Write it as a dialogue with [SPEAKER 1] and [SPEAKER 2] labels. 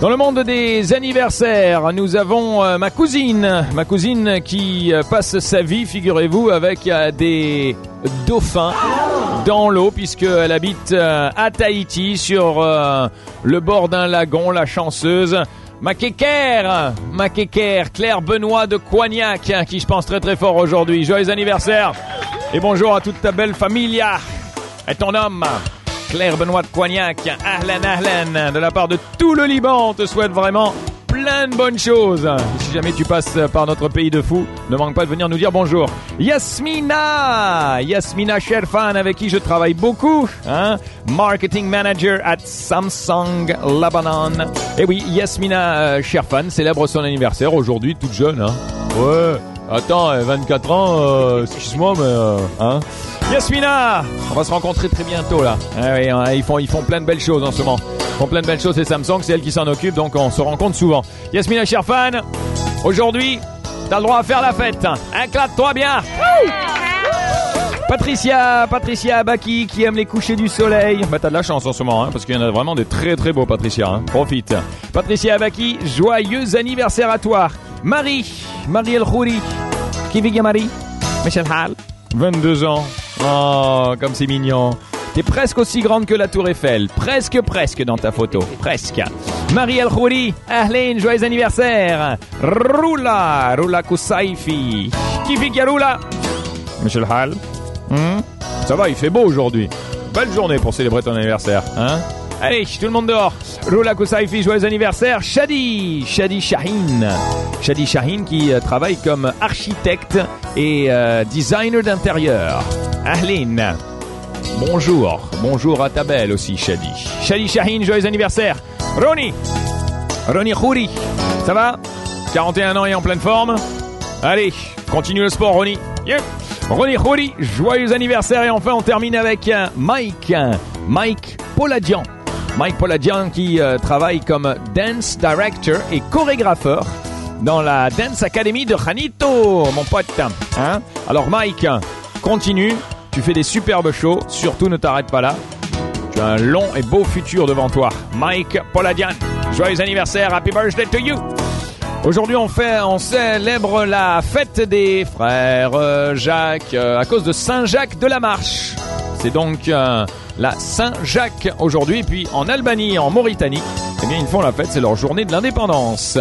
[SPEAKER 1] Dans le monde des anniversaires, nous avons euh, ma cousine, ma cousine qui euh, passe sa vie, figurez-vous, avec euh, des dauphins dans l'eau puisqu'elle habite à Tahiti sur le bord d'un lagon, la chanceuse. Ma kékère, ma kékère, Claire Benoît de Coignac, hein, qui je pense très très fort aujourd'hui. Joyeux anniversaire et bonjour à toute ta belle famille et ton homme. Claire Benoît de Coignac, ahlan ahlan, de la part de tout le Liban, on te souhaite vraiment plein de bonnes choses. Si jamais tu passes par notre pays de fous, ne manque pas de venir nous dire bonjour. Yasmina, Yasmina Sherfan, avec qui je travaille beaucoup, hein? marketing manager at Samsung Lebanon. Et oui, Yasmina euh, Sherfan célèbre son anniversaire aujourd'hui, toute jeune. Hein? Attends, euh, 24 ans, euh, excuse-moi, mais... euh, hein? Yasmina, on va se rencontrer très bientôt là. Ah oui, hein, ils font ils font plein de belles choses en ce moment. Ils font plein de belles choses c'est Samsung, c'est elle qui s'en occupe donc on se rencontre souvent. Yasmina Sherfan, aujourd'hui, t'as le droit à faire la fête. Éclate-toi bien. Patricia, Patricia Abaki qui aime les couchers du soleil. Bah t'as de la chance en ce moment, hein, parce qu'il y en a vraiment des très très beaux Patricia. hein. Profite. Patricia Abaki, joyeux anniversaire à toi. Marie, Marie El Khouri. Qui vit Marie Michel Hall. 22 ans. Oh, comme c'est mignon. T'es presque aussi grande que la Tour Eiffel. Presque, presque dans ta photo. Presque. Marie El Khouri. Ahlen, joyeux anniversaire. Roula, Roula Kousaifi. Qui vit Michel Hall. Hmm? Ça va, il fait beau aujourd'hui. Belle journée pour célébrer ton anniversaire, hein? Allez, tout le monde dehors. Roula Kousaifi, joyeux anniversaire. Shadi, Shadi Shahin. Shadi Shahin qui euh, travaille comme architecte et euh, designer d'intérieur. Ahlin. Bonjour. Bonjour à ta belle aussi, Shadi. Shadi Shahin, joyeux anniversaire. Ronnie. Ronnie Khouri. Ça va? 41 ans et en pleine forme? Allez, continue le sport, Ronnie. Yeah. Ronnie Khouri, joyeux anniversaire. Et enfin, on termine avec euh, Mike. Mike Poladian. Mike Poladian qui euh, travaille comme dance director et chorégrapheur dans la Dance Academy de Janito, mon pote. Hein? Alors Mike, continue. Tu fais des superbes shows. Surtout, ne t'arrête pas là. Tu as un long et beau futur devant toi. Mike Poladian, joyeux anniversaire. Happy birthday to you. Aujourd'hui, on fait, on célèbre la fête des frères euh, Jacques euh, à cause de Saint Jacques de la Marche. C'est donc la Saint Jacques aujourd'hui. Puis en Albanie, en Mauritanie, eh bien, ils font la fête. C'est leur journée de l'indépendance.